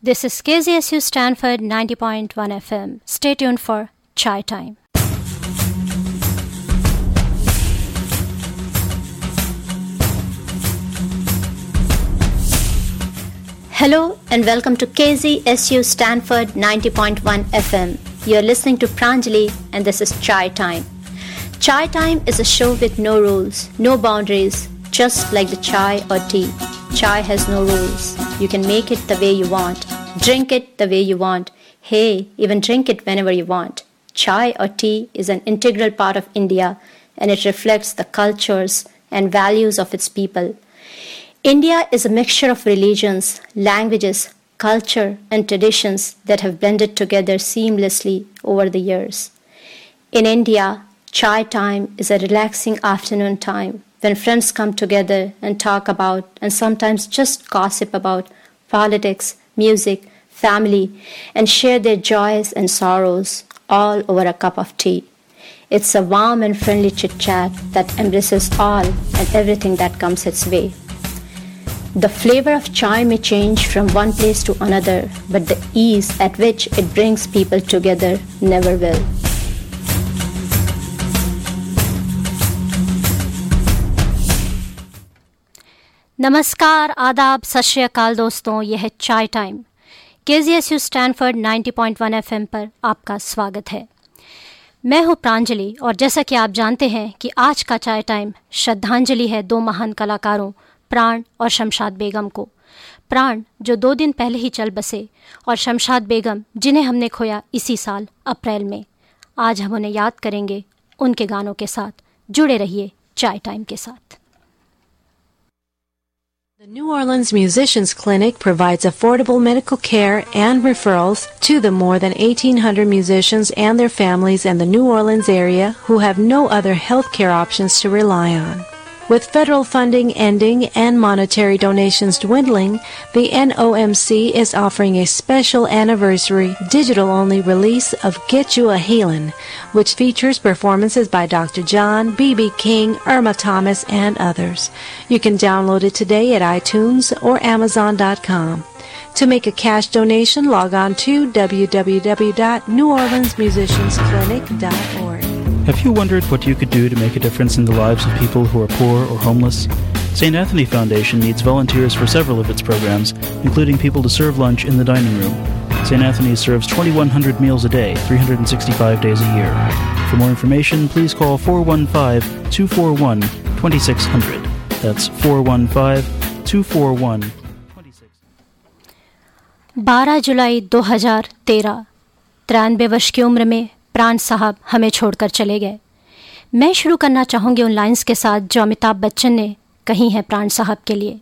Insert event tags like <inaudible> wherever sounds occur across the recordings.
This is KZSU Stanford 90.1 FM. Stay tuned for Chai Time. Hello and welcome to KZSU Stanford 90.1 FM. You're listening to Pranjali and this is Chai Time. Chai Time is a show with no rules, no boundaries, just like the chai or tea. Chai has no rules. You can make it the way you want, drink it the way you want. Hey, even drink it whenever you want. Chai or tea is an integral part of India and it reflects the cultures and values of its people. India is a mixture of religions, languages, culture, and traditions that have blended together seamlessly over the years. In India, chai time is a relaxing afternoon time when friends come together and talk about and sometimes just gossip about politics, music, family, and share their joys and sorrows all over a cup of tea. It's a warm and friendly chit chat that embraces all and everything that comes its way. The flavor of chai may change from one place to another, but the ease at which it brings people together never will. नमस्कार, आदाब, सत श्रीकाल दोस्तों, यह है Chai time. K G S U Stanford 90.1 FM पर आपका स्वागत है। मैं हूँ प्रांजलि, और जैसा कि आप जानते हैं कि आज का चाय टाइम श्रद्धांजलि है दो महान कलाकारों, प्राण और शमशाद बेगम को। प्राण, जो दो दिन पहले ही चल बसे, और शमशाद बेगम, जिन्हें हमने खोया इसी साल अप्रैल में। आज हम उन्हें याद करेंगे उनके गानों के साथ। जुड़े रहिए चाय टाइम के साथ। The New Orleans Musicians Clinic provides affordable medical care and referrals to the more than 1,800 musicians and their families in the New Orleans area who have no other health care options to rely on. With federal funding ending and monetary donations dwindling, the NOMC is offering a special anniversary digital only release of Get You a Healin', which features performances by Dr. John, B.B. King, Irma Thomas, and others. You can download it today at iTunes or Amazon.com. To make a cash donation, log on to www.neworleansmusiciansclinic.org. Have you wondered what you could do to make a difference in the lives of people who are poor or homeless? St. Anthony Foundation needs volunteers for several of its programs, including people to serve lunch in the dining room. St. Anthony serves 2,100 meals a day, 365 days a year. For more information, please call 415 241 2600. That's 415 241 2600. 12 जुलाई 2013 तिरानवे वर्ष की उम्र में प्राण साहब हमें छोड़कर चले गए। मैं शुरू करना चाहूँगी उन लाइन्स के साथ जो अमिताभ बच्चन ने कही हैं प्राण साहब के लिए।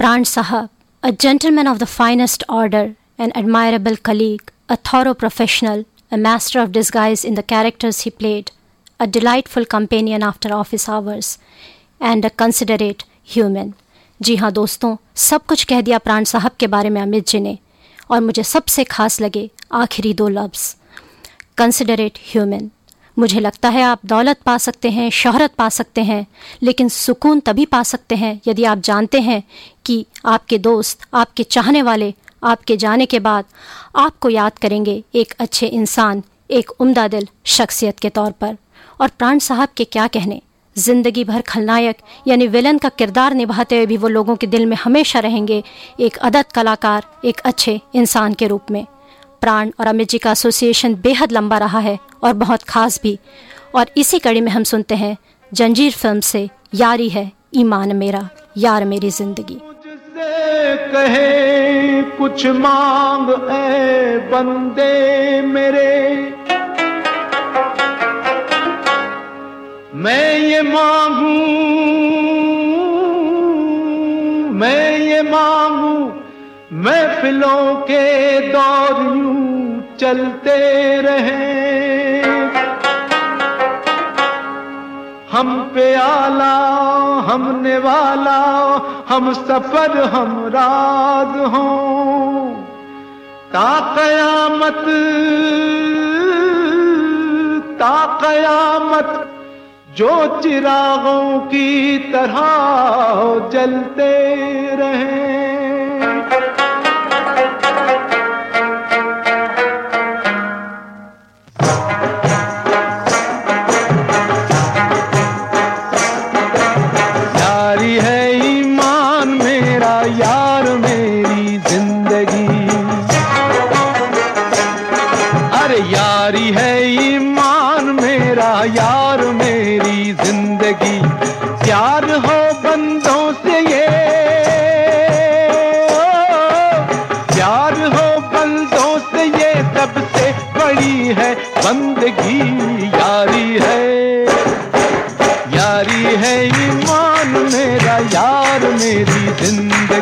प्राण साहब a gentleman of the finest order an admirable colleague a thorough professional a master of disguise in the characters he played a delightful companion after office hours and a considerate human जी हाँ दोस्तों, सब कुछ कह दिया प्राण साहब के बारे में अमित जी ने, और मुझे सबसे खास लगे आखिरी दो लफ्ज़। कंसिडरेट ह्यूमन मुझे लगता है आप दौलत पा सकते हैं, शोहरत पा सकते हैं, लेकिन सुकून तभी पा सकते हैं यदि आप जानते हैं कि आपके दोस्त, आपके चाहने वाले, आपके जाने के बाद आपको याद करेंगे एक अच्छे इंसान, एक उम्दा दिल शख्सियत के तौर पर। और प्राण साहब के क्या कहने? ज़िंदगी भर खलनायक, यानी विलन का किरदार निभाते हुए भी वो लोगों के दिल में हमेशा रहेंगे एक अदद कलाकार, एक अच्छे इंसान के रूप में। प्राण और अमित जी का एसोसिएशन बेहद लंबा रहा है और बहुत खास भी। और इसी कड़ी में हम सुनते हैं, जंजीर फ़िल्म से यारी है ईमान मेरा, यार मेरी ज़िंदगी। कहे कुछ मांग ए बंदे मेरे। मैं ये मांगू महफिलों के दौर यूँ चलते रहे। हम पे आला हमने वाला हम सफ़र, हम राज हो। ता कयामत ता कयामत, जो चिरागों की तरह जलते रहे।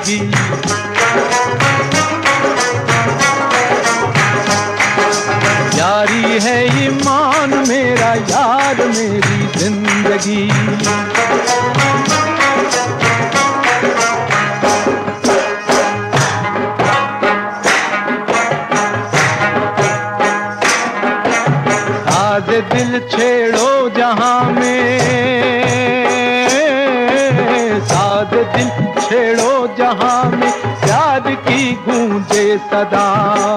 ज़िंदगी यारी है ईमान मेरा यार मेरी ज़िंदगी। सदा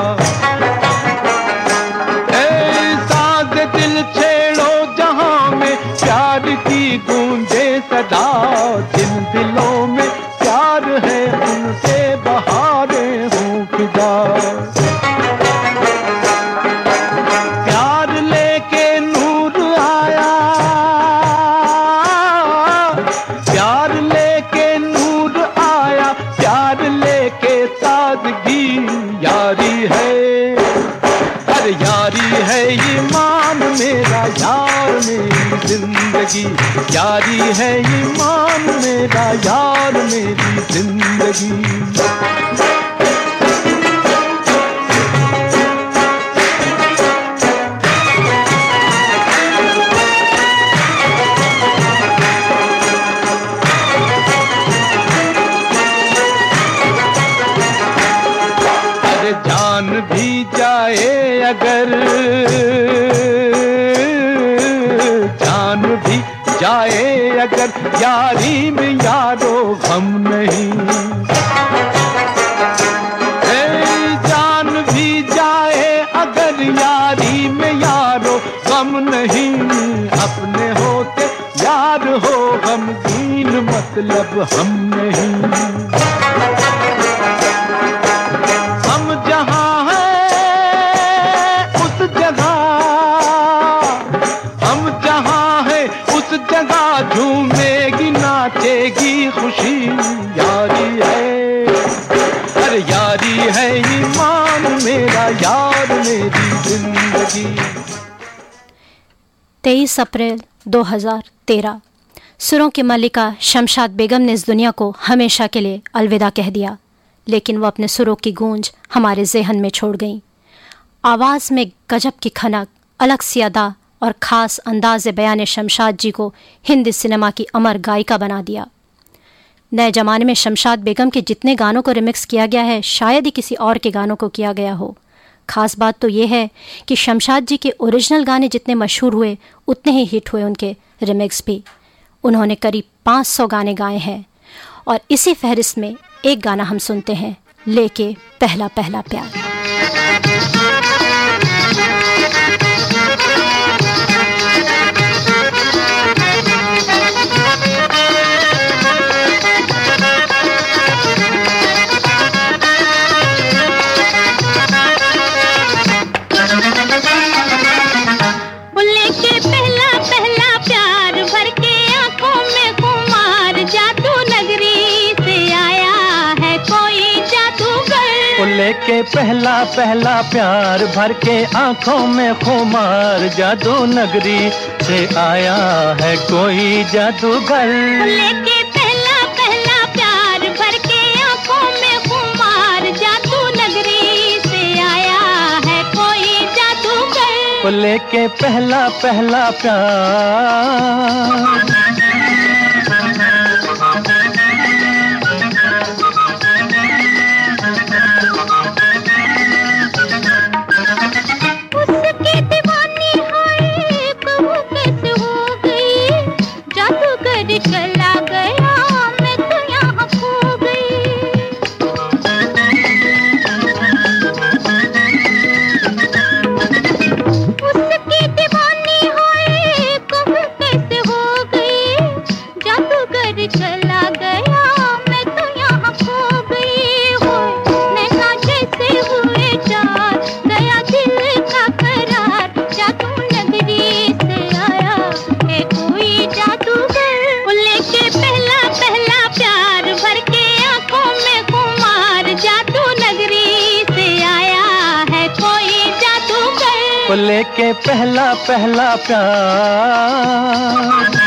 हम नहीं। हम जहाँ हैं, उस जगह। हम जहाँ है, उस जगह झूमेगी, नाचेगी खुशी। यारी है। अरे यारी है ईमान मेरा, यार मेरी ज़िंदगी। 23 अप्रैल 2013 सुरों की मल्लिका शमशाद बेगम ने इस दुनिया को हमेशा के लिए अलविदा कह दिया, लेकिन वो अपने सुरों की गूंज हमारे जहन में छोड़ गईं। आवाज़ में गजब की खनक, अलग सी अदा और ख़ास अंदाज बयान शमशाद जी को हिंदी सिनेमा की अमर गायिका बना दिया। नए ज़माने में शमशाद बेगम के जितने गानों को रिमिक्स किया गया है, शायद ही किसी और के गानों को किया गया हो। खास बात तो ये है कि शमशाद जी के ओरिजिनल गाने जितने मशहूर हुए, उतने ही हिट हुए उनके रिमिक्स भी। उन्होंने करीब 500 गाने गाए हैं। और इसी फहरिस्त में एक गाना हम सुनते हैं, लेके पहला पहला प्यार। पहला पहला प्यार भर के आँखों में खुमार जादू नगरी से आया है कोई जादूगर। बुल्ले के पहला पहला प्यार भर के आँखों में कुमार जादू नगरी से आया है कोई जादूगर। लेके पहला पहला प्यार। जादूगर पहला प्यार।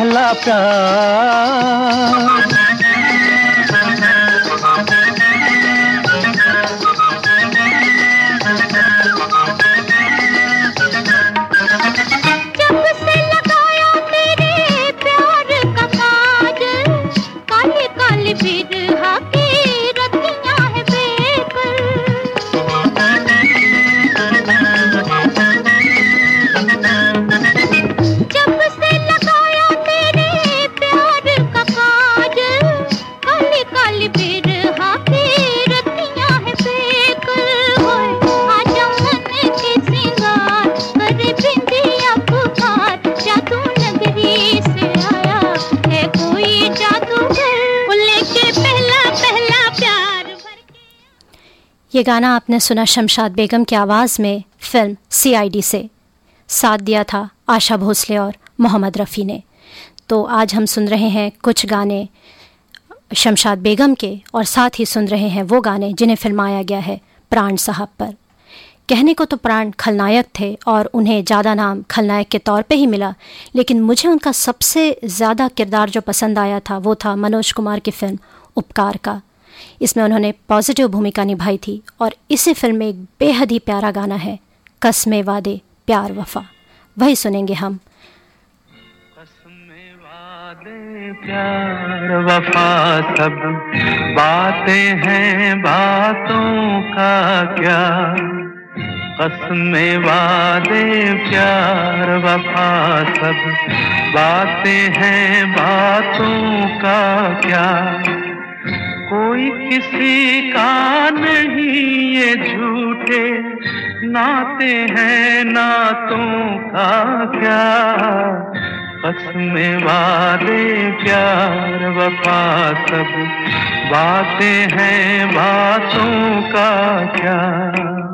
पहला प्यार। ये गाना आपने सुना शमशाद बेगम की आवाज़ में, फ़िल्म सीआईडी से। साथ दिया था आशा भोसले और मोहम्मद रफ़ी ने। तो आज हम सुन रहे हैं कुछ गाने शमशाद बेगम के और साथ ही सुन रहे हैं वो गाने जिन्हें फिल्माया गया है प्राण साहब पर। कहने को तो प्राण खलनायक थे और उन्हें ज़्यादा नाम खलनायक के तौर पे ही मिला, लेकिन मुझे उनका सबसे ज़्यादा किरदार जो पसंद आया था वो था मनोज कुमार की फ़िल्म उपकार का। इसमें उन्होंने पॉजिटिव भूमिका निभाई थी और इसी फ़िल्म में एक बेहद ही प्यारा गाना है, कसमे वादे, प्यार वफा। वही सुनेंगे हम। प्यार वफा, सब बातें हैं बातों का क्या? कसमें वादे, प्यार वफा, सब बातें हैं बातों का क्या? कोई किसी का नहीं ये झूठे नाते हैं नातों का क्या? कसमें वादे, प्यार, वफा सब बातें हैं बातों का क्या?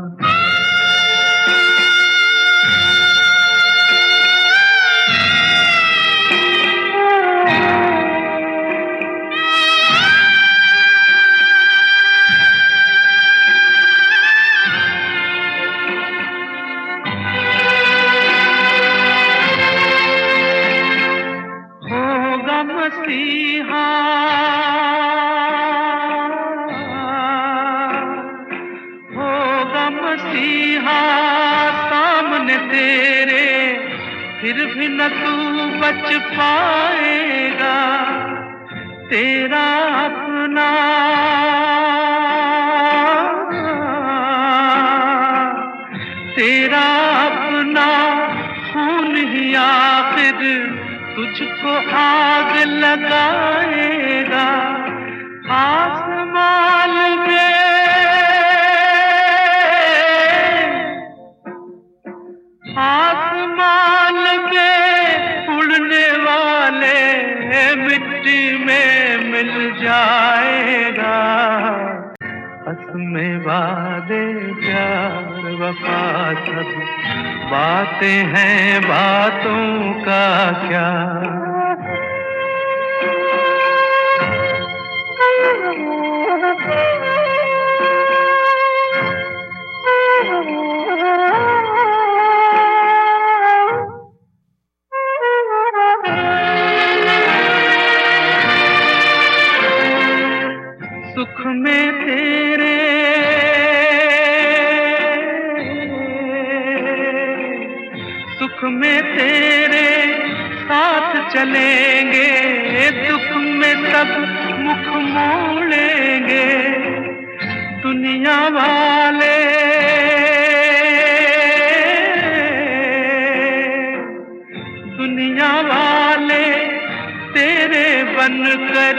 बन कर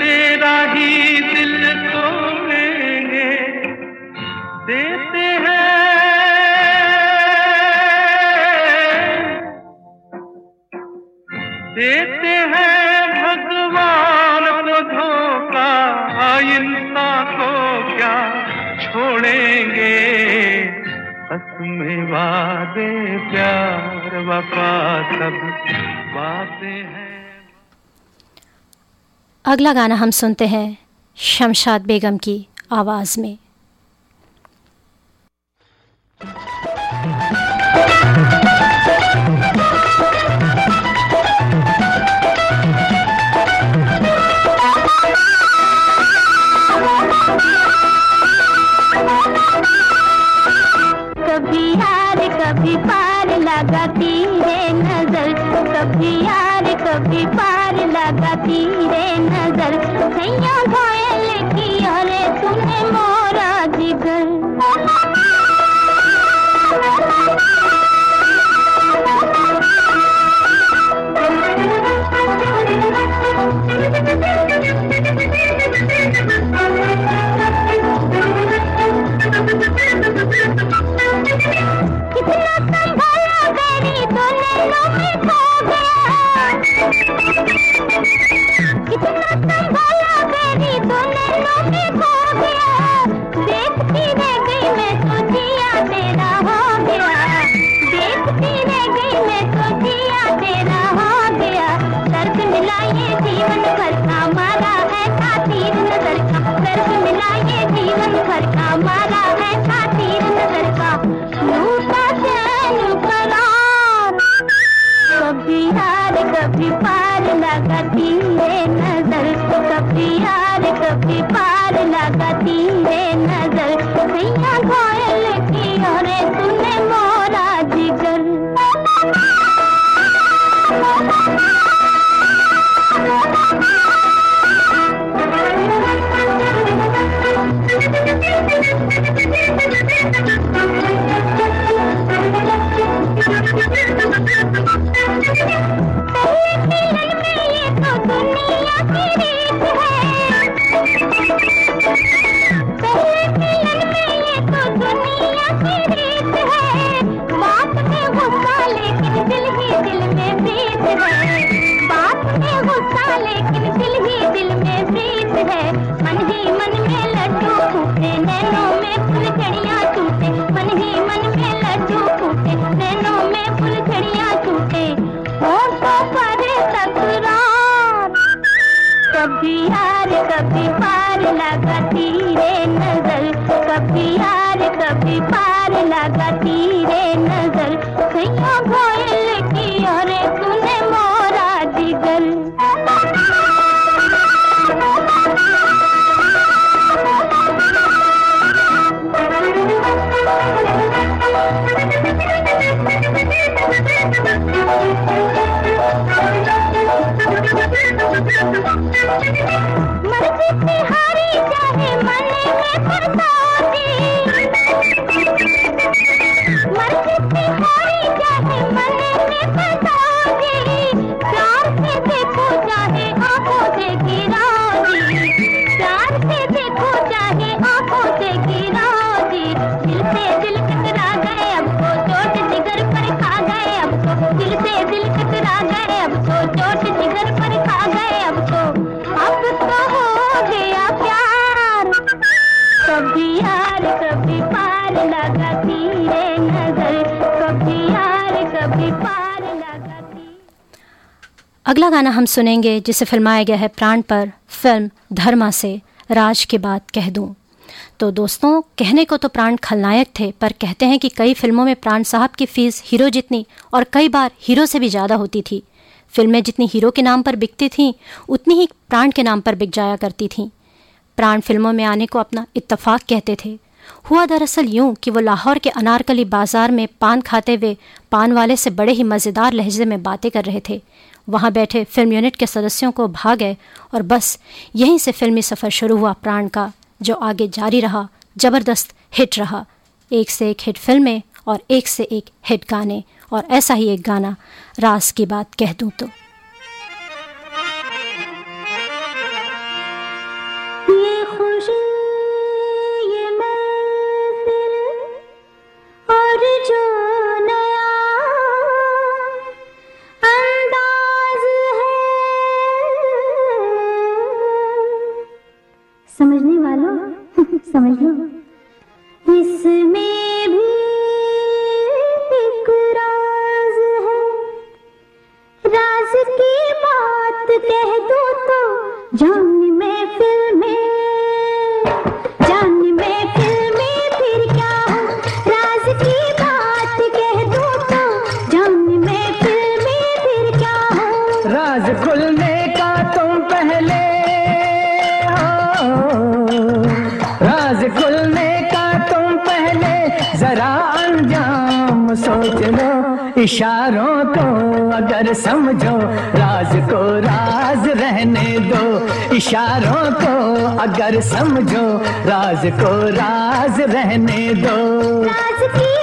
तेरा ही दिल तोड़ेंगे। देते हैं। देते हैं भगवान को धोखा इंसान को क्या छोड़ेंगे। में वादे, प्यार, वफा, सब बातें हैं। अगला गाना हम सुनते हैं शमशाद बेगम की आवाज़ में। यार कभी पार लगाती है नज़र। कभी यार कभी पार लगाती है नज़र। भैया घायल की अरे तूने मोरा जिगर। लेकिन <laughs> लगाती दिल से दिल गए, अब तो चोट जिगर पर खा गए, अब तो अब तो हो गया प्यार। कभी यार कभी पार लगाती रे नज़र। कभी यार कभी पार अगला गाना हम सुनेंगे, जिसे फिल्माया गया है प्राण पर, फ़िल्म धर्मा से, राज के बाद कह दूँ। तो दोस्तों, कहने को तो प्राण खलनायक थे, पर कहते हैं कि कई फ़िल्मों में प्राण साहब की फ़ीस हीरो जितनी और कई बार हीरो से भी ज़्यादा होती थी। फ़िल्में जितनी हीरो के नाम पर बिकती थीं, उतनी ही प्राण के नाम पर बिक जाया करती थीं। प्राण फ़िल्मों में आने को अपना इतफाक कहते थे। हुआ दरअसल यूँ कि वो लाहौर के अनारकली बाज़ार में पान खाते हुए पान वाले से बड़े ही मज़ेदार लहजे में बातें कर रहे थे। वहाँ बैठे फ़िल्म यूनिट के सदस्यों को भाग गए और बस यहीं से फिल्मी सफ़र शुरू हुआ प्राण का। जो आगे जारी रहा, ज़बरदस्त हिट रहा। एक से एक हिट फ़िल्में और एक से एक हिट गाने, और ऐसा ही एक गाना रास की बात कह दूँ तो। ये जो समझ। लो इसमें इशारों को अगर समझो, राज को राज रहने दो। इशारों को अगर समझो, राज को राज रहने दो। राज की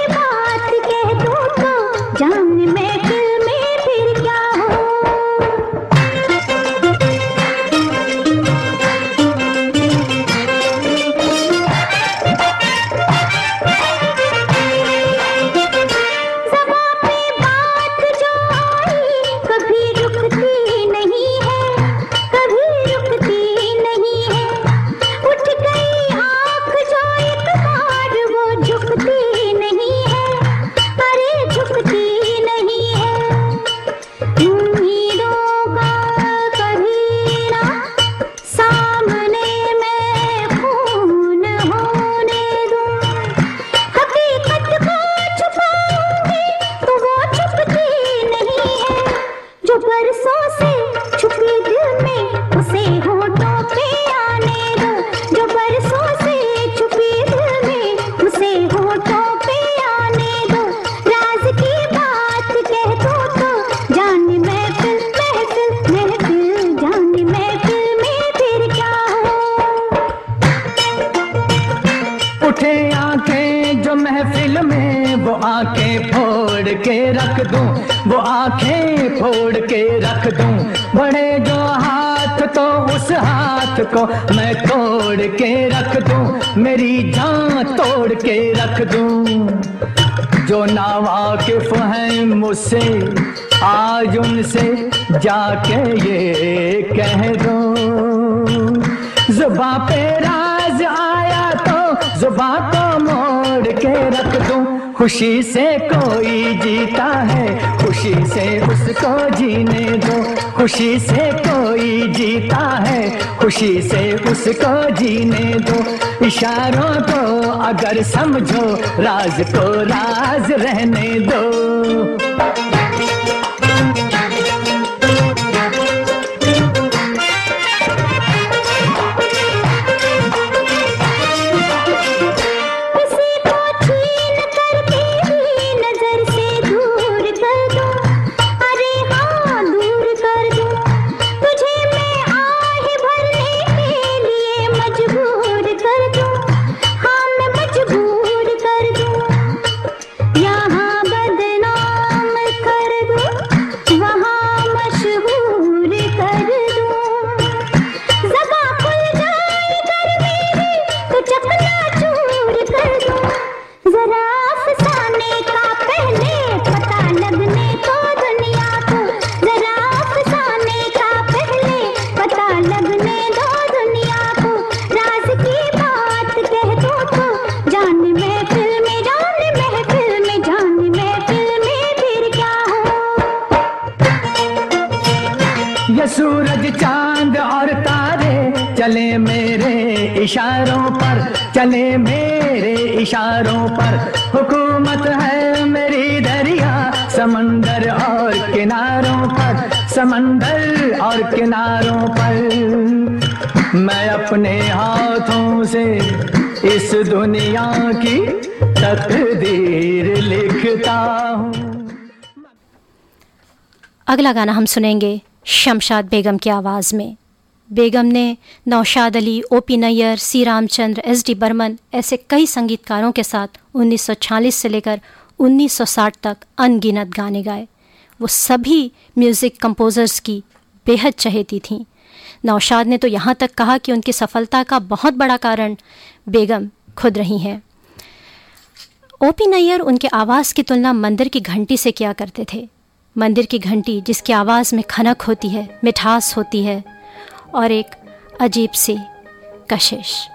दूँ। जो नावाकिफ हैं मुझसे, आज उनसे जाके ये कह दूँ। जुबा पे राज आया तो जुबा तो खुशी से कोई जीता है, खुशी से उसको जीने दो। खुशी से कोई जीता है, खुशी से उसको जीने दो। इशारों को अगर समझो, राज को राज रहने दो। तकदीर लिखता हूँ। अगला गाना हम सुनेंगे शमशाद बेगम की आवाज़ में। बेगम ने नौशाद अली ओ पी नैयर, सी रामचंद्र, एस डी बर्मन ऐसे कई संगीतकारों के साथ 1946 से लेकर 1960 तक अनगिनत गाने गाए। वो सभी म्यूज़िक कंपोज़र्स की बेहद चहेती थीं। नौशाद ने तो यहाँ तक कहा कि उनकी सफलता का बहुत बड़ा कारण बेगम खुद रही हैं। ओपी नैयर उनके आवाज़ की तुलना मंदिर की घंटी से किया करते थे मंदिर की घंटी जिसकी आवाज़ में खनक होती है, मिठास होती है और एक अजीब सी कशिश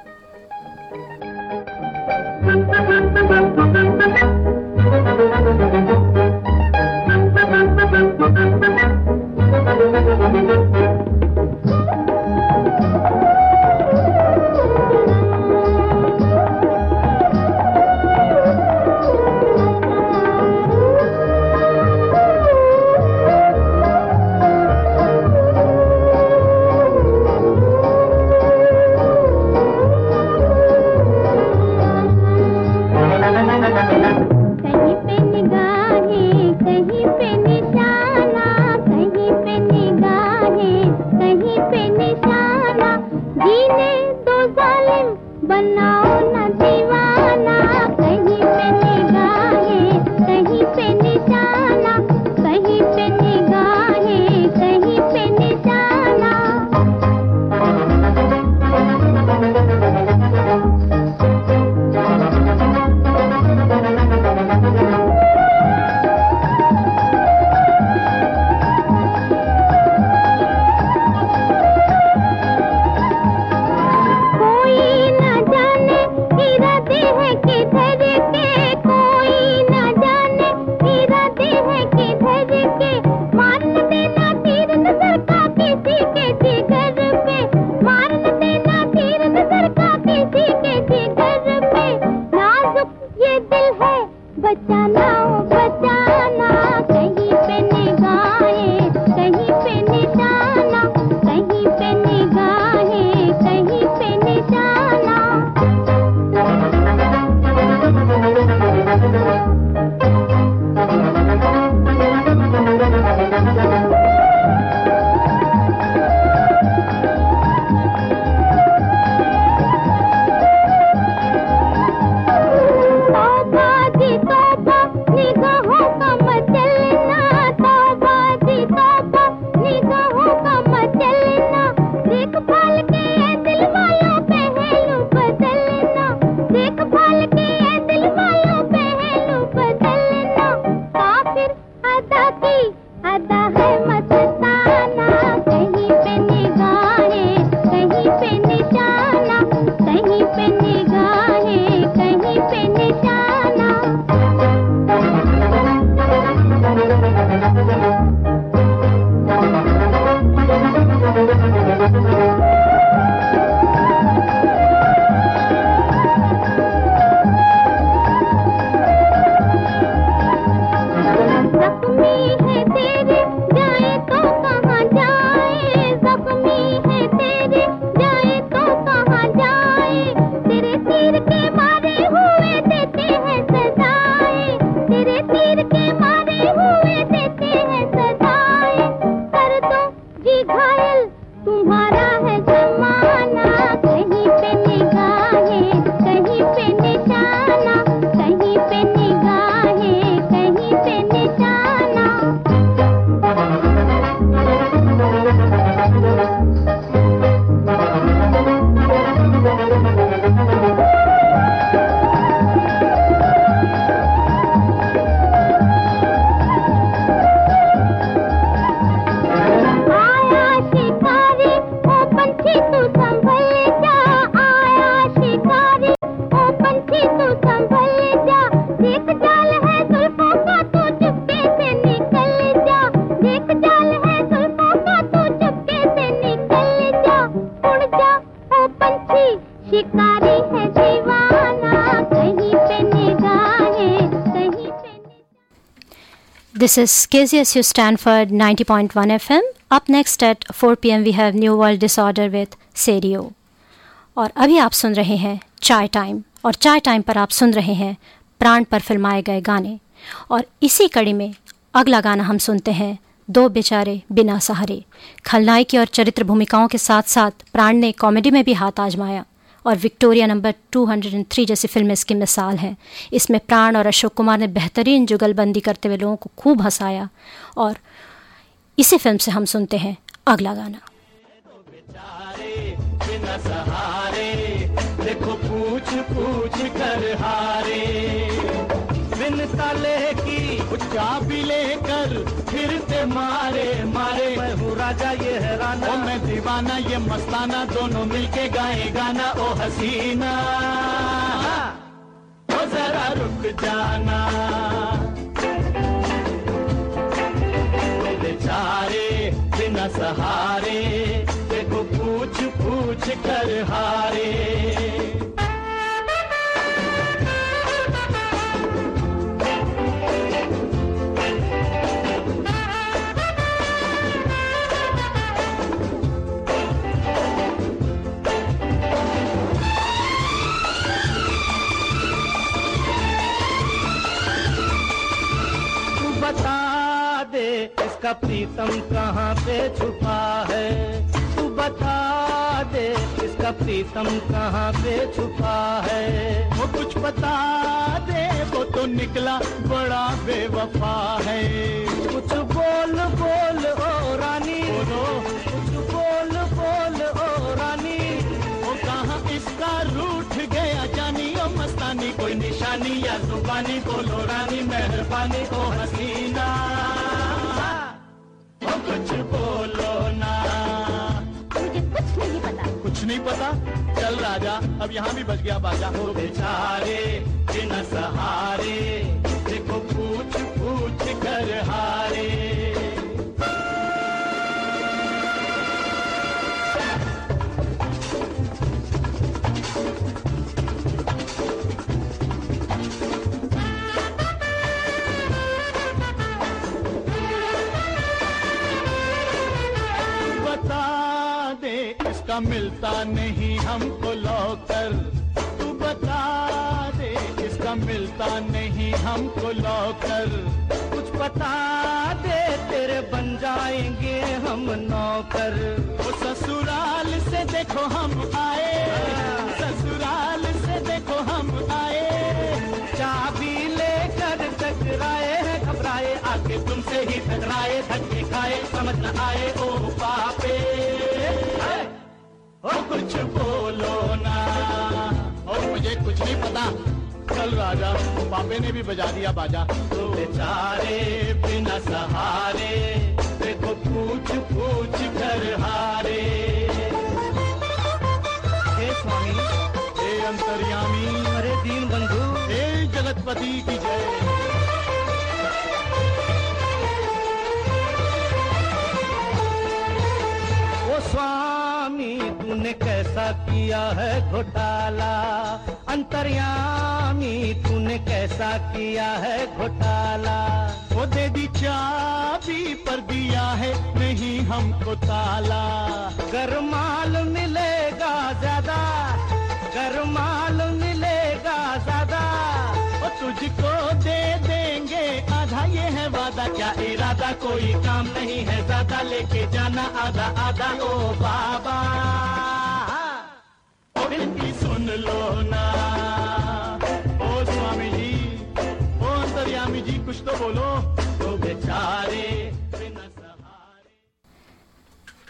ये दिल है बचाना बचाना। This is KZSU Stanford 90.1 FM. Up next at 4 p.m. we have New World Disorder with Serio. और अभी आप सुन रहे हैं चाय टाइम और चाय टाइम पर आप सुन रहे हैं प्राण पर फिल्माए गए गाने और इसी कड़ी में अगला गाना हम सुनते हैं, दो बेचारे बिना सहारे खलनायकी और चरित्र भूमिकाओं के साथ साथ प्राण ने कॉमेडी में भी हाथ आजमाया और विक्टोरिया नंबर 203 जैसी फ़िल्म इसकी मिसाल है। इसमें प्राण और अशोक कुमार ने बेहतरीन जुगलबंदी करते हुए लोगों को खूब हंसाया। और इसी फ़िल्म से हम सुनते हैं अगला गाना। देखो पूछ पूछ कर हारे। बिन की चाबी लेकर फिरते मारे मारे। मैं हूँ राजा ये है राना ओ मैं दीवाना ये मस्ताना। दोनों मिलके गाए गाना। ओ हसीना। ओ जरा रुक जाना। बेचारे बिना सहारे देखो पूछ पूछ कर हारे। इसका प्रीतम कहाँ पे छुपा है? तू बता दे इसका प्रीतम कहाँ पे छुपा है? वो कुछ बता दे वो तो निकला बड़ा बेवफा है। कुछ बोल बोल ओ रानी। बोलो। कुछ बोल बोल ओ रानी। वो कहाँ इसका रूठ गया जानी ओ मस्तानी। कोई निशानी या जुबानी बोलो रानी मेहरबानी ओ हसीना कुछ बोलो ना। मुझे कुछ नहीं पता। कुछ नहीं पता? चल राजा अब यहाँ भी बच गया बाजा। हो बेचारे बिना सहारे देखो पूछ पूछ कर हारे। इसका मिलता नहीं हमको लौकर। तू बता दे, इसका मिलता नहीं हमको लौकर। कुछ बता दे, तेरे बन जाएँगे हम नौकर। वो ससुराल से देखो हम आए। ससुराल से देखो हम आए। चाबी लेकर टकराए हैं, घबराए, आके तुमसे ही टकराए, धक्के खाए, समझ आए, ओ पापे ओ कुछ बोलो ना। और मुझे कुछ नहीं पता। चल राजा पापे ने भी बजा दिया बाजा। तो बेचारे बिना सहारे देखो पूछ पूछ कर हारे। हे स्वामी। हे अंतर्यामी। अरे दीन बंधु। हे जगतपति की जय। किया है घोटाला? अंतर्यामी तूने कैसा किया है घोटाला? वो दे दी चाबी पर दिया है, नहीं हमको ताला। कर माल मिलेगा ज़्यादा कर माल मिलेगा ज़्यादा। वो तुझको दे देंगे आधा, ये है वादा। क्या इरादा, कोई काम नहीं है ज़्यादा। लेके जाना आधा आधा। ओ बाबा। तो तो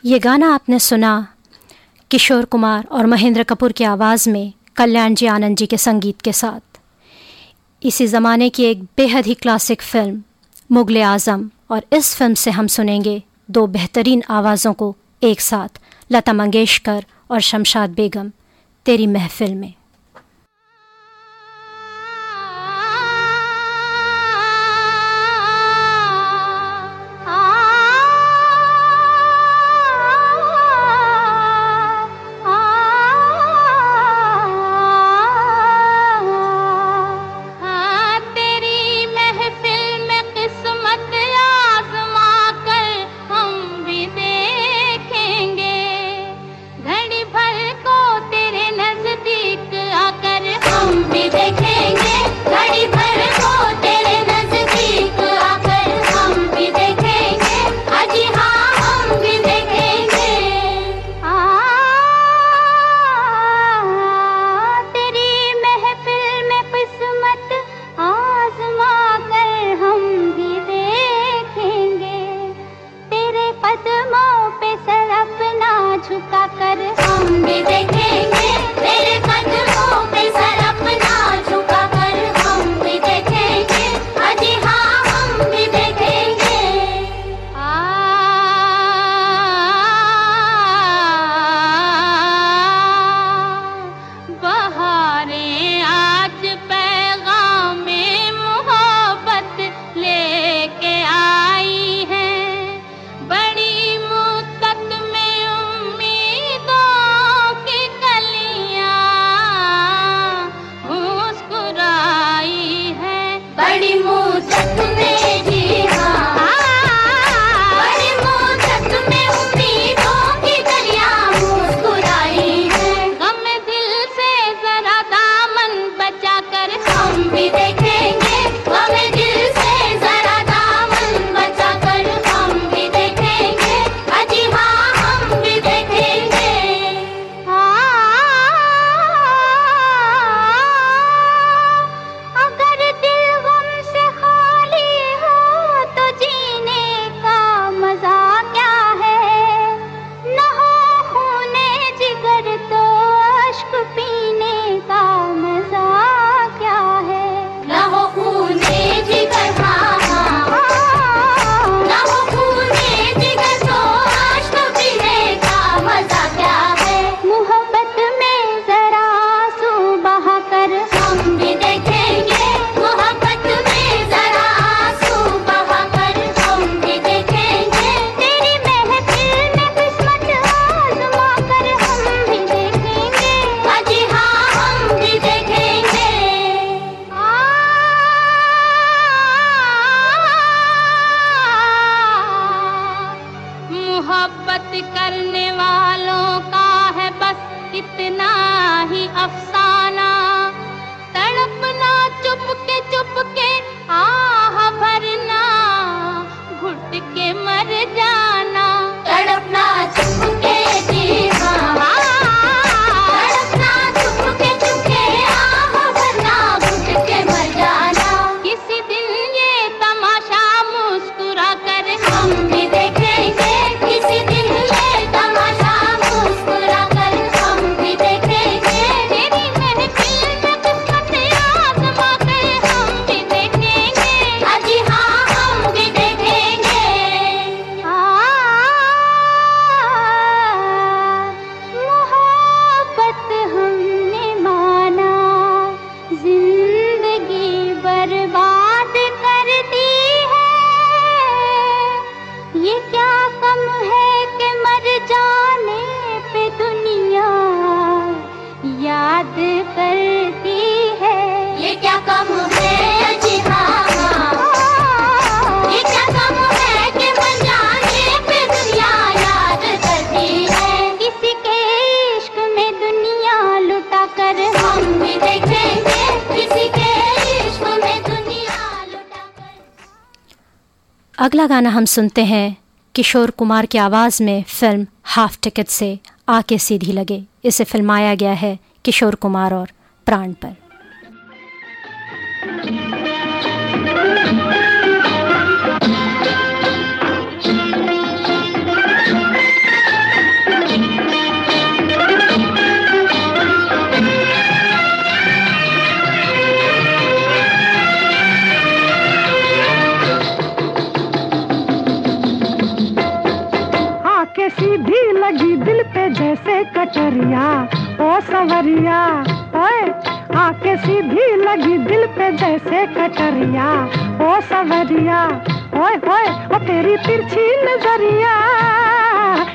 ये गाना आपने सुना किशोर कुमार और महेंद्र कपूर की आवाज़ में कल्याण जी आनंद जी के संगीत के साथ। इसी ज़माने की एक बेहद ही क्लासिक फ़िल्म मुगल आज़म, और इस फ़िल्म से हम सुनेंगे दो बेहतरीन आवाज़ों को एक साथ, लता मंगेशकर और शमशाद बेगम। तेरी महफिल में। गाना हम सुनते हैं। किशोर कुमार की आवाज़ में फ़िल्म हाफ़ टिकट से आके सीधी लगे। इसे फिल्माया गया है किशोर कुमार और प्राण पर। जैसे कटरिया ओ सवरिया, ओए, आके सीधी लगी दिल पे जैसे कटरिया। ओ सवरिया, ओए ओए, ओ तेरी तिरछी नज़रिया।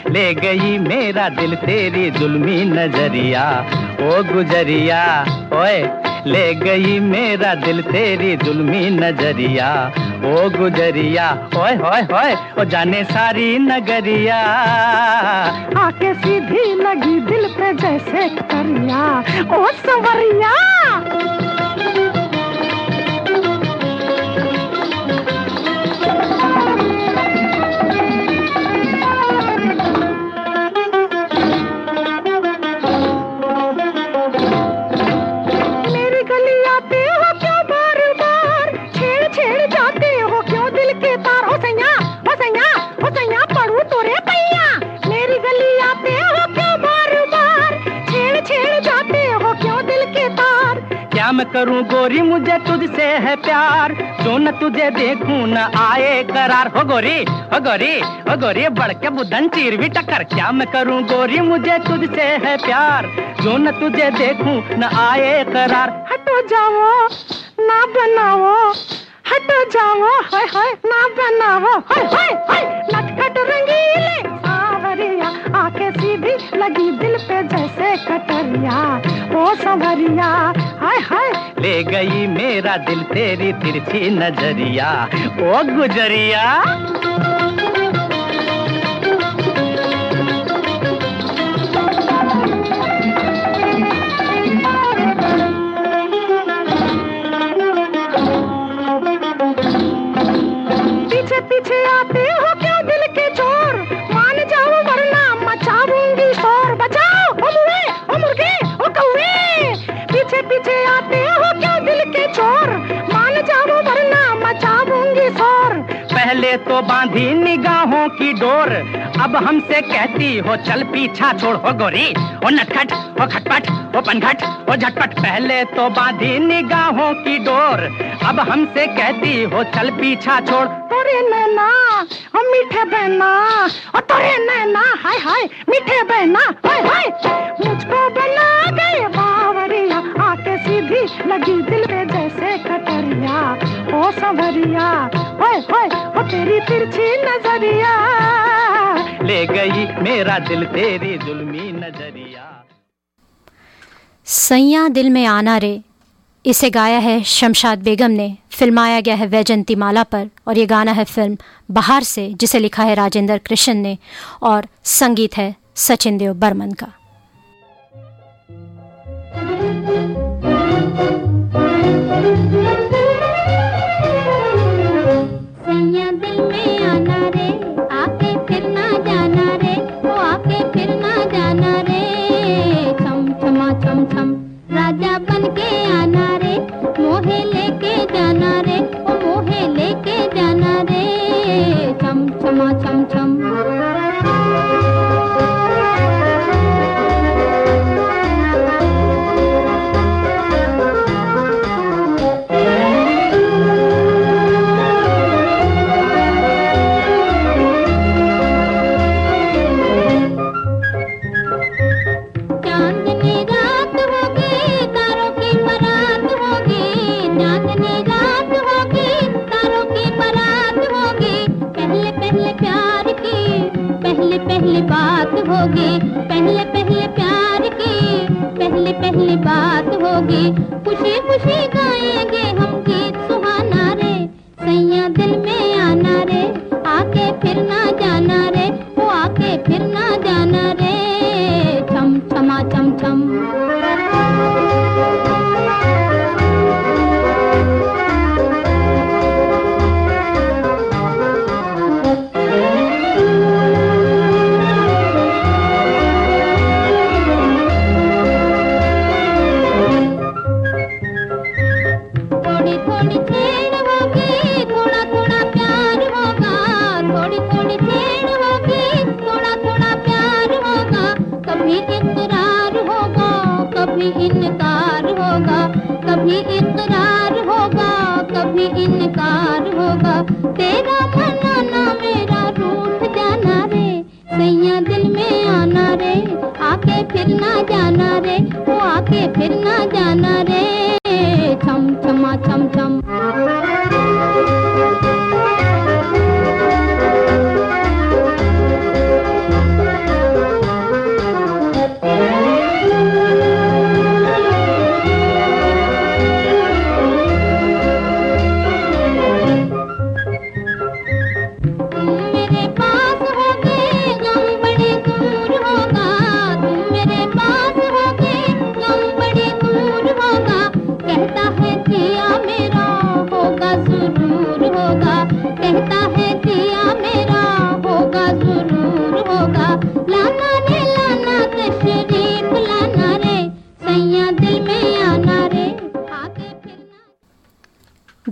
ले गई मेरा दिल तेरी जुल्मी नज़रिया। ओ गुजरिया, ओए, ले गई मेरा दिल तेरी जुल्मी नज़रिया। ओ गुजरिया, ओए होए होए ओ जाने सारी नगरिया। आके सीधी लगी दिल पे जैसे करिया, ओ सवरिया। करूँ गोरी, मुझे तुझसे है प्यार। जो न तुझे देखूँ न आए करार। हो गोरी हो गोरी हो गोरी बढ़ के बुधन चीर भी टक्कर। क्या मैं करूँ गोरी, मुझे तुझसे है प्यार। जो न तुझे देखूँ न आए करार। हटो जाओ, ना बनाओ। हटो जाओ, हाय हाय, ना बनाओ। हाय हाय हाय, नटखट रंगीले। सावरिया आके सीधी लगी दिल पे जैसे कटरिया। ओ संवरिया, हाय हाय। ले गई मेरा दिल तेरी तिरछी नज़रिया। ओ गुजरिया। अब हमसे कहती हो, चल पीछा छोड़, हो गोरी। ओ नटखट ओ खटपट ओ पनघट ओ झटपट। पहले तो बांधी निगाहों की डोर। अब हमसे कहती हो, चल पीछा छोड़। तोरे नैना, ओ मीठे बहना, ओ तोरे नैना, हाय हाय, मीठे बहना, हाय हाय। मुझको बना गए बावरिया, आके सीधी लगी दिल में जैसे कटरिया। ओ संवरिया ओए ओए ओ तेरी तिरछी नज़रिया। ले गई। मेरा दिल तेरी जुल्मी नज़रिया। सैया दिल में आना रे। इसे गाया है शमशाद बेगम ने। फिल्माया गया है वैजंती माला पर। और ये गाना है फ़िल्म बाहर से, जिसे लिखा है राजेंद्र कृष्ण ने। और संगीत है सचिन देव बर्मन का। सैया बन आना रे, मोहे लेके जाना रे, ओ मोहे लेके जाना रे। चम चमा चम छम ಪುಟ್ಟಿ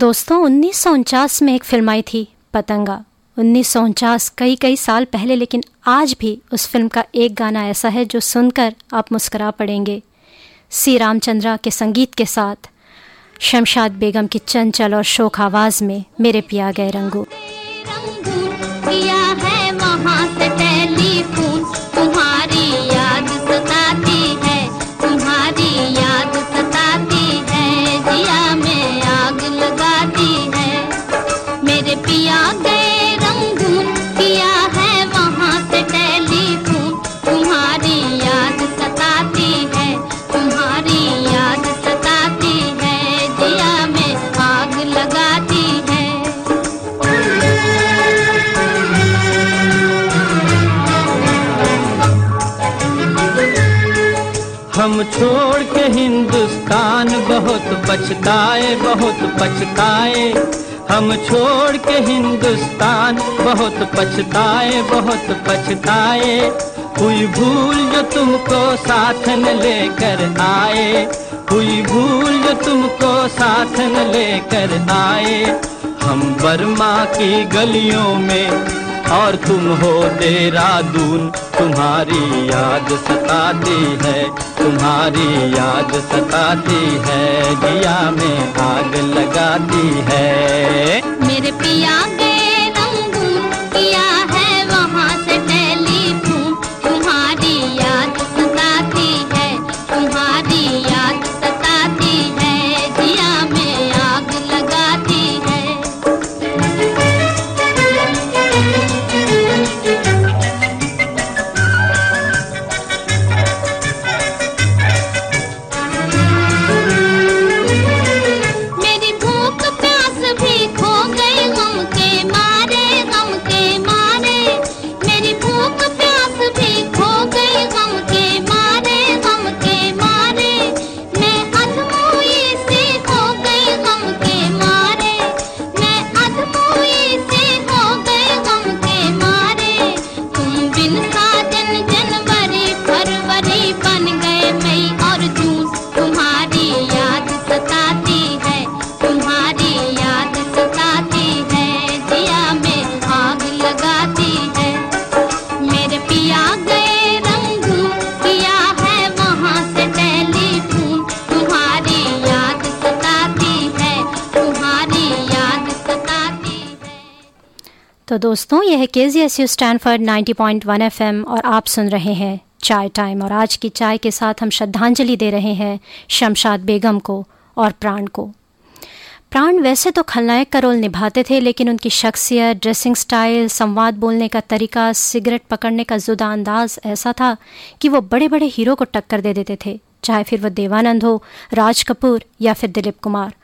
दोस्तों, उन्नीस सौ उनचास में एक फ़िल्म आई थी, पतंगा। उन्नीस कई कई साल पहले, लेकिन आज भी उस फ़िल्म का एक गाना ऐसा है जो सुनकर आप मुस्करा पड़ेंगे। सी. रामचंद्रा के संगीत के साथ, शमशाद बेगम की चंचल और शोक आवाज़ में मेरे पिया गए रंगू। किया है हिंदुस्तान बहुत पछताए बहुत पछताए। हम छोड़ के हिंदुस्तान बहुत पछताए बहुत पछताए। हुई भूल जो तुमको साथ न लेकर आए। हुई भूल जो तुमको साथ न लेकर आए। हम बर्मा की गलियों में और तुम हो देहरादून तुम्हारी याद सताती है, तुम्हारी याद सताती है, जिया में आग लगाती है। मेरे पिया है K G S U Stanford F M और आप सुन रहे हैं चाय टाइम और आज की चाय के साथ हम श्रद्धांजलि दे रहे हैं शमशाद बेगम को और प्राण को। प्राण वैसे तो खलनायक का रोल निभाते थे, लेकिन उनकी शख्सियत, ड्रेसिंग स्टाइल, संवाद बोलने का तरीका, सिगरेट पकड़ने का जुदा अंदाज ऐसा था कि वो बड़े बड़े हीरो को टक्कर दे देते थे, चाहे फिर वह देवानंद हो, राज कपूर या फिर दिलीप कुमार।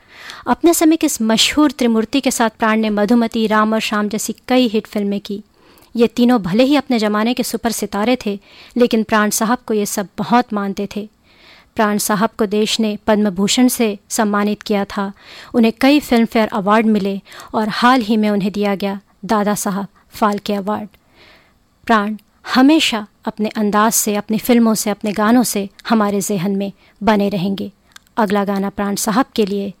अपने समय के इस मशहूर त्रिमूर्ति के साथ प्राण ने मधुमती, राम और शाम जैसी कई हिट फ़िल्में की। ये तीनों भले ही अपने ज़माने के सुपर सितारे थे, लेकिन प्राण साहब को ये सब बहुत मानते थे। प्राण साहब को देश ने पद्म भूषण से सम्मानित किया था। उन्हें कई फ़िल्म फेयर अवार्ड मिले और हाल ही में उन्हें दिया गया दादा साहब फाल्के अवार्ड। प्राण हमेशा अपने अंदाज से, अपनी फ़िल्मों से, अपने गानों से हमारे जहन में बने रहेंगे। अगला गाना प्राण साहब के लिए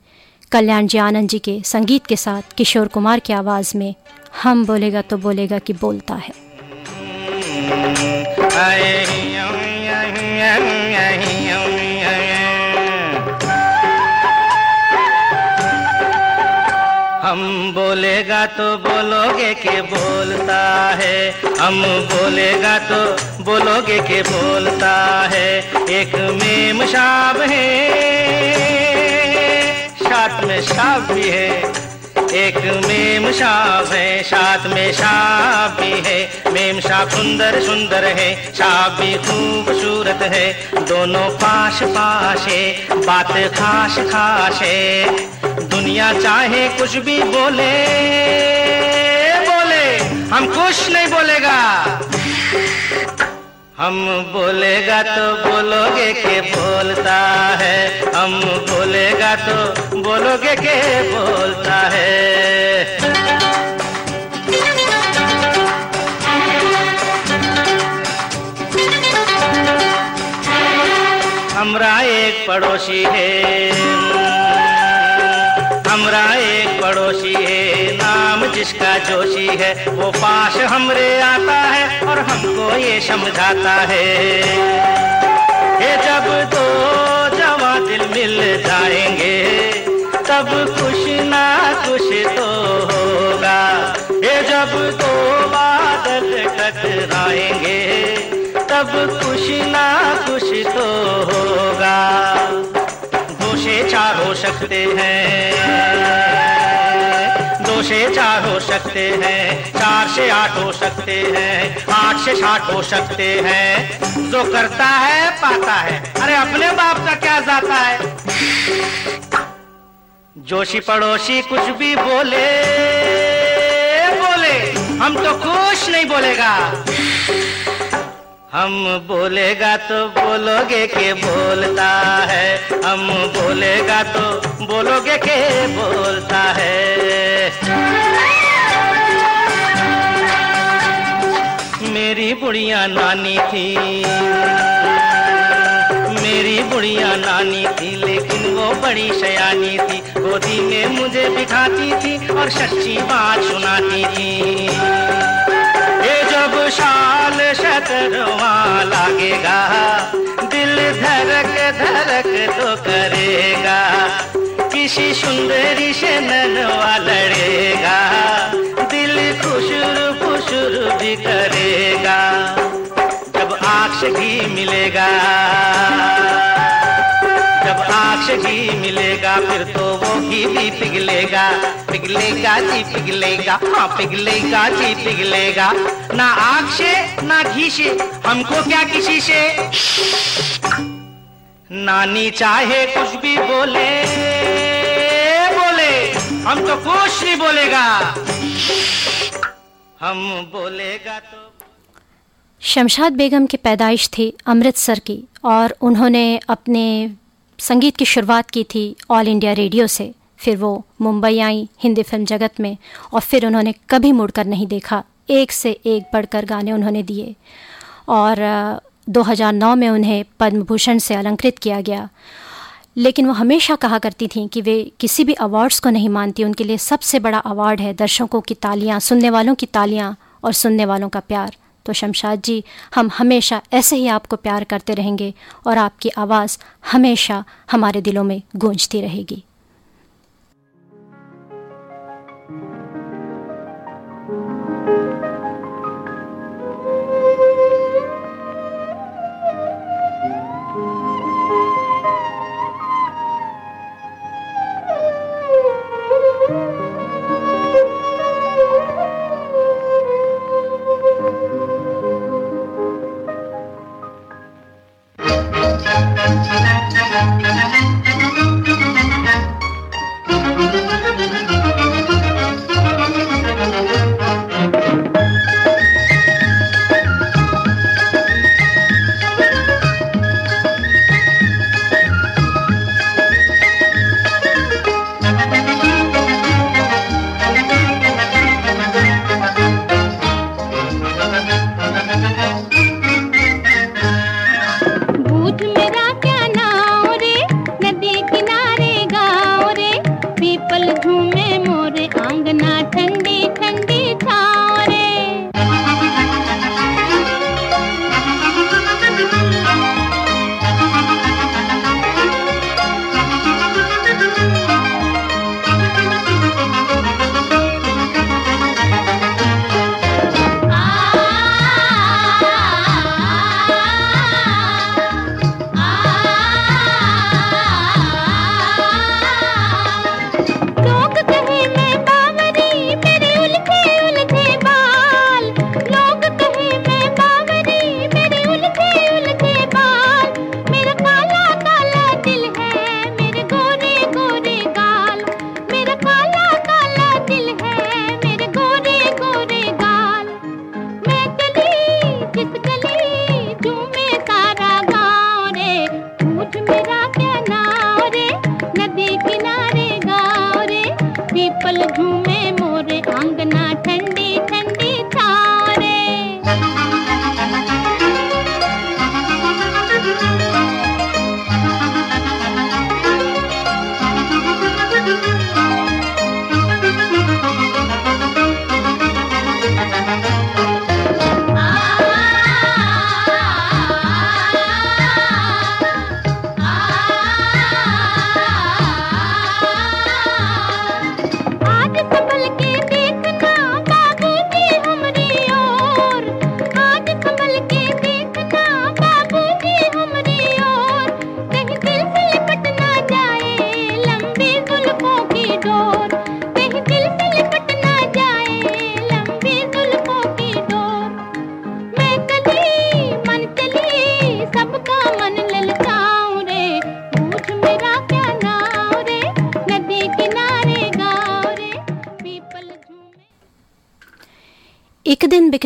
कल्याण जी आनंद जी के संगीत के साथ किशोर कुमार की आवाज़ में, हम बोलेगा तो बोलेगा कि बोलता है। हम बोलेगा तो बोलोगे के बोलता है। हम बोलेगा तो बोलोगे के बोलता है। एक मेम शाब है। साथ में शाब भी है। एक मेम शाब है, साथ में शाब भी है। मेम शाब सुंदर सुंदर है शाब भी खूबसूरत है। दोनों पाश पाश है, बात खास खास है। दुनिया चाहे कुछ भी बोले बोले। हम कुछ नहीं बोलेगा। हम बोलेगा तो बोलोगे के बोलता है। हम बोलेगा तो बोलोगे के बोलता है। हमरा एक पड़ोसी है। हमरा एक पड़ोसी है। जिसका जोशी है, वो पास हमरे आता है और हमको ये समझाता है। ये जब दो जवा दिल मिल जाएँगे, तब कुछ ना कुछ तो होगा। ये जब दो बादल टकराएँगे, तब कुछ ना कुछ तो होगा। दोषे चार सकते हैं। से चार हो सकते हैं, चार से आठ हो सकते हैं, आठ से साठ हो सकते हैं। जो करता है, पाता है। अरे अपने बाप का क्या जाता है? जोशी पड़ोसी कुछ भी बोले बोले। हम तो कुछ नहीं बोलेगा। हम बोलेगा तो बोलोगे के बोलता है। हम बोलेगा तो बोलोगे के बोलता है। मेरी बुढ़िया नानी थी। मेरी बुढ़िया नानी थी, लेकिन वो बड़ी सयानी थी। गोदी में मुझे बिठाती थी और सच्ची बात सुनाती थी। शाल शतरवा लागेगा। दिल धड़क धड़क तो करेगा। किसी सुंदरी से ननवा लड़ेगा। दिल खुशुर खुशुर भी करेगा। जब आक्ष घी मिलेगा। जब आँख से घी मिलेगा, फिर तो वो घी भी पिघलेगा। पिघलेगा जी पिघलेगा हाँ पिघलेगा जी पिघलेगा। ना आग से, ना घी से, हमको क्या किसी से? नानी चाहे कुछ भी बोले बोले, हम तो कुछ नहीं बोलेगा। हम बोलेगा तो शमशाद बेगम की पैदाइश थी अमृतसर की, और उन्होंने अपने संगीत की शुरुआत की थी ऑल इंडिया रेडियो से। फिर वो मुंबई आई हिंदी फ़िल्म जगत में और फिर उन्होंने कभी मुड़कर नहीं देखा। एक से एक बढ़कर गाने उन्होंने दिए। और अ, 2009 में उन्हें पद्म भूषण से अलंकृत किया गया। लेकिन वो हमेशा कहा करती थीं कि वे किसी भी अवार्ड्स को नहीं मानती। उनके लिए सबसे बड़ा अवार्ड है दर्शकों की तालियाँ सुनने वालों की तालियाँ और सुनने वालों का प्यार। तो शमशाद जी, हम हमेशा ऐसे ही आपको प्यार करते रहेंगे और आपकी आवाज़ हमेशा हमारे दिलों में गूंजती रहेगी।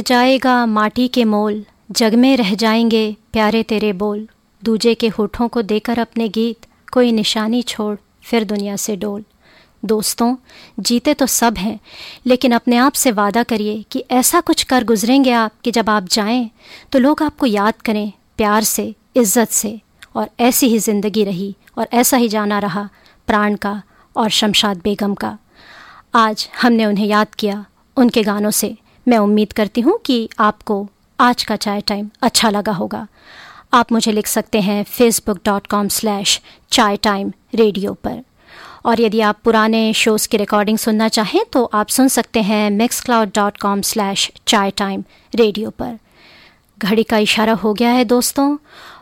जाएगा माटी के मोल, जग में रह जाएँगे प्यारे तेरे बोल। दूजे के होठों को देकर अपने गीत, कोई निशानी छोड़, फिर दुनिया से डोल। दोस्तों, जीते तो सब हैं, लेकिन अपने आप से वादा करिए कि ऐसा कुछ कर गुजरेंगे आप कि जब आप जाएँ तो लोग आपको याद करें, प्यार से, इज़्ज़त से, और ऐसी ही ज़िंदगी रही, और ऐसा ही जाना रहा, प्राण का और शमशाद बेगम का। आज हमने उन्हें याद किया, उनके गानों से। मैं उम्मीद करती हूँ कि आपको आज का चाय टाइम अच्छा लगा होगा। आप मुझे लिख सकते हैं Facebook dot com slash Chai time radio पर। और यदि आप पुराने शोज़ की रिकॉर्डिंग सुनना चाहें तो आप सुन सकते हैं Mixcloud dot com slash Chai time radio पर। घड़ी का इशारा हो गया है दोस्तों,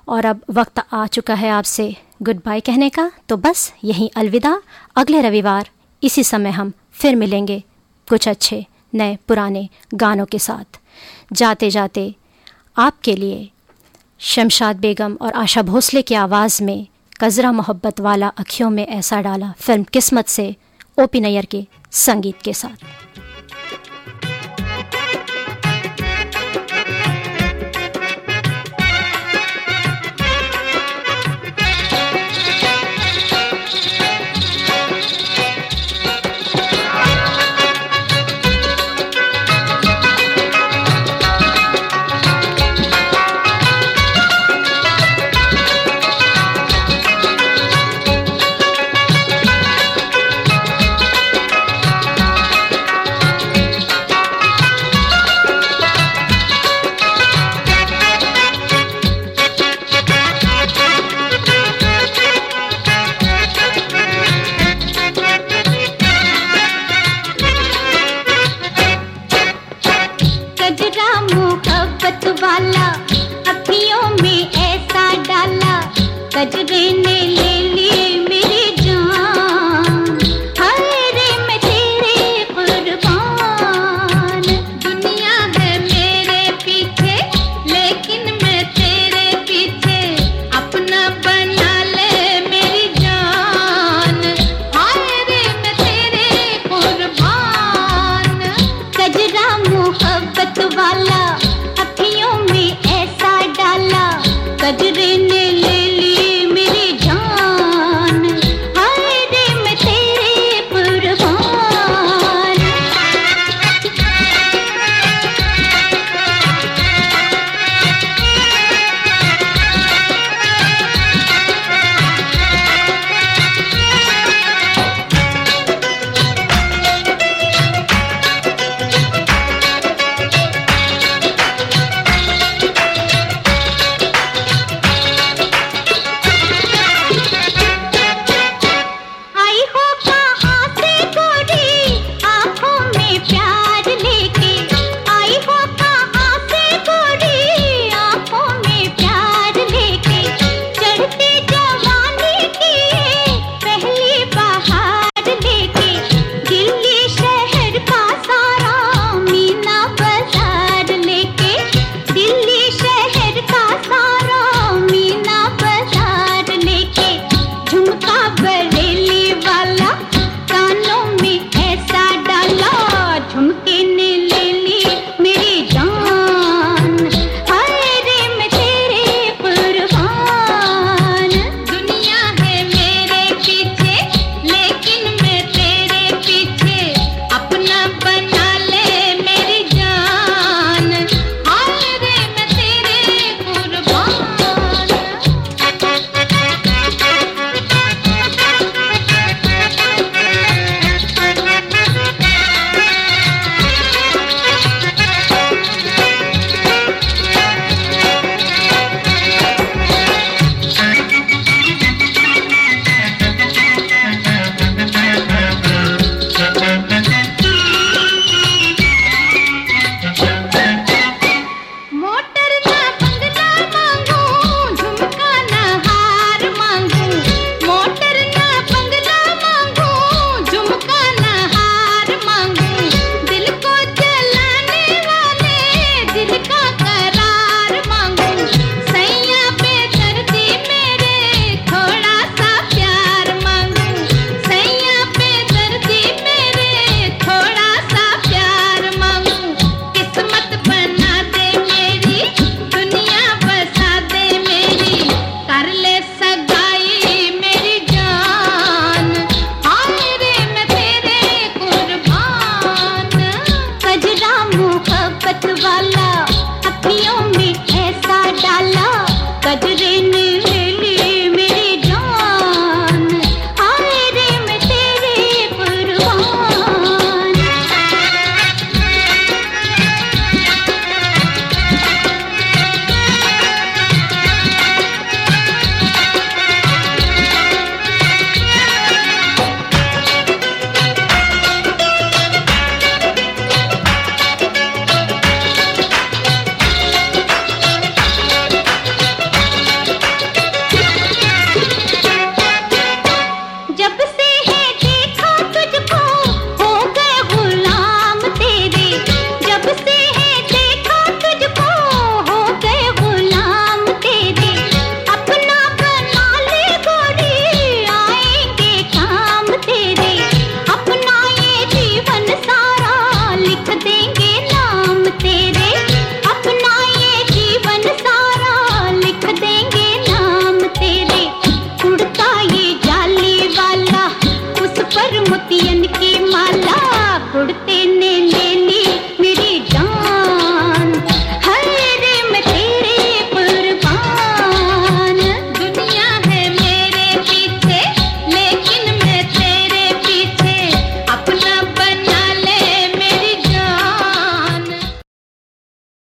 और अब वक्त आ चुका है आपसे गुड बाय कहने का। तो बस यहीं अलविदा। अगले रविवार इसी समय हम फिर मिलेंगे कुछ अच्छे नए पुराने गानों के साथ। जाते जाते आपके लिए शमशाद बेगम और आशा भोसले की आवाज़ में कजरा मोहब्बत वाला अखियों में ऐसा डाला फ़िल्म किस्मत से ओपी नैयर के संगीत के साथ।